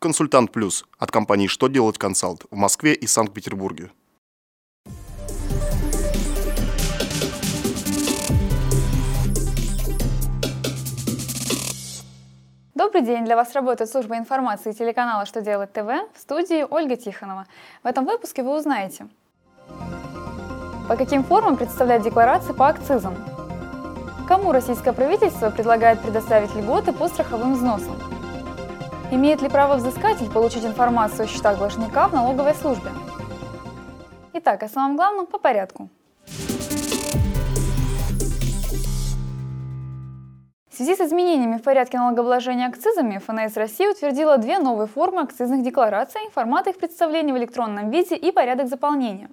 Консультант Плюс от компании «Что делать консалт» в Москве и Санкт-Петербурге. Добрый день! Для вас работает служба информации телеканала «Что делать ТВ» в студии Ольга Тихонова. В этом выпуске вы узнаете, по каким формам представлять декларации по акцизам, кому российское правительство предлагает предоставить льготы по страховым взносам, имеет ли право взыскатель получить информацию о счетах должника в налоговой службе. Итак, о самом главном по порядку. В связи с изменениями в порядке налогообложения акцизами ФНС России утвердила две новые формы акцизных деклараций, формат их представления в электронном виде и порядок заполнения.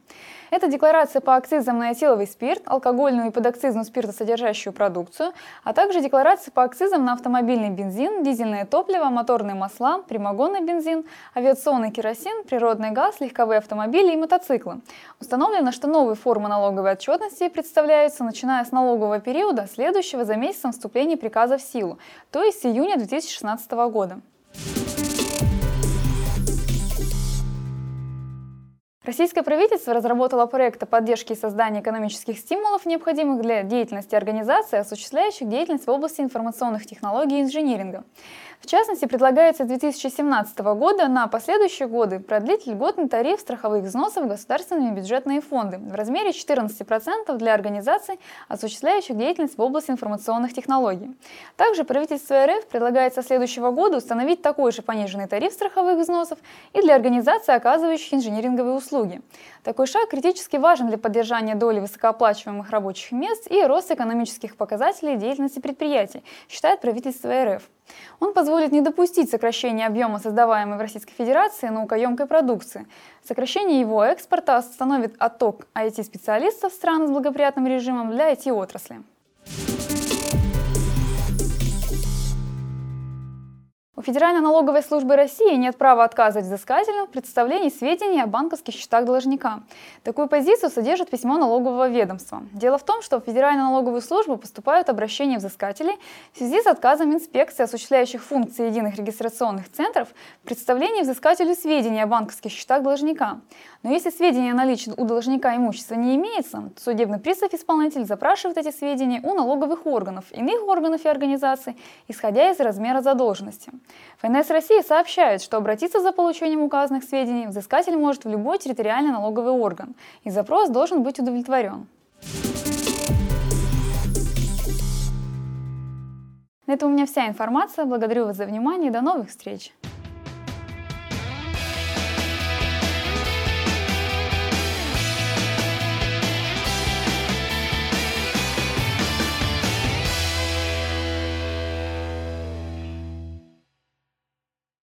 Это декларация по акцизам на этиловый спирт, алкогольную и подакцизную спиртосодержащую продукцию, а также декларация по акцизам на автомобильный бензин, дизельное топливо, моторные масла, прямогонный бензин, авиационный керосин, природный газ, легковые автомобили и мотоциклы. Установлено, что новые формы налоговой отчетности представляются начиная с налогового периода, следующего за месяцем вступления приказа в силу, то есть с июня 2016 года. Российское правительство разработало проект о поддержке и создании экономических стимулов, необходимых для деятельности организаций, осуществляющих деятельность в области информационных технологий и инжиниринга. В частности, предлагается с 2017 года на последующие годы продлить льготный тариф страховых взносов в государственные бюджетные фонды в размере 14% для организаций, осуществляющих деятельность в области информационных технологий. Также правительство РФ предлагает со следующего года установить такой же пониженный тариф страховых взносов и для организаций, оказывающих инжиниринговые услуги. Такой шаг критически важен для поддержания доли высокооплачиваемых рабочих мест и роста экономических показателей деятельности предприятий, считает правительство РФ. Он позволит не допустить сокращения объема создаваемой в Российской Федерации наукоемкой продукции. Сокращение его экспорта остановит отток IT-специалистов в страны с благоприятным режимом для IT-отрасли. У Федеральной налоговой службы России нет права отказывать взыскателю в представлении сведений о банковских счетах должника. Такую позицию содержит письмо налогового ведомства. Дело в том, что в Федеральную налоговую службу поступают обращения взыскателей в связи с отказом инспекции, осуществляющих функции единых регистрационных центров, в представлении взыскателю сведений о банковских счетах должника. Но если сведения о наличии у должника имущества не имеется, то судебный пристав-исполнитель запрашивает эти сведения у налоговых органов, иных органов и организаций, исходя из размера задолженности. ФНС России сообщает, что обратиться за получением указанных сведений взыскатель может в любой территориальный налоговый орган, и запрос должен быть удовлетворен. На этом у меня вся информация. Благодарю вас за внимание и до новых встреч!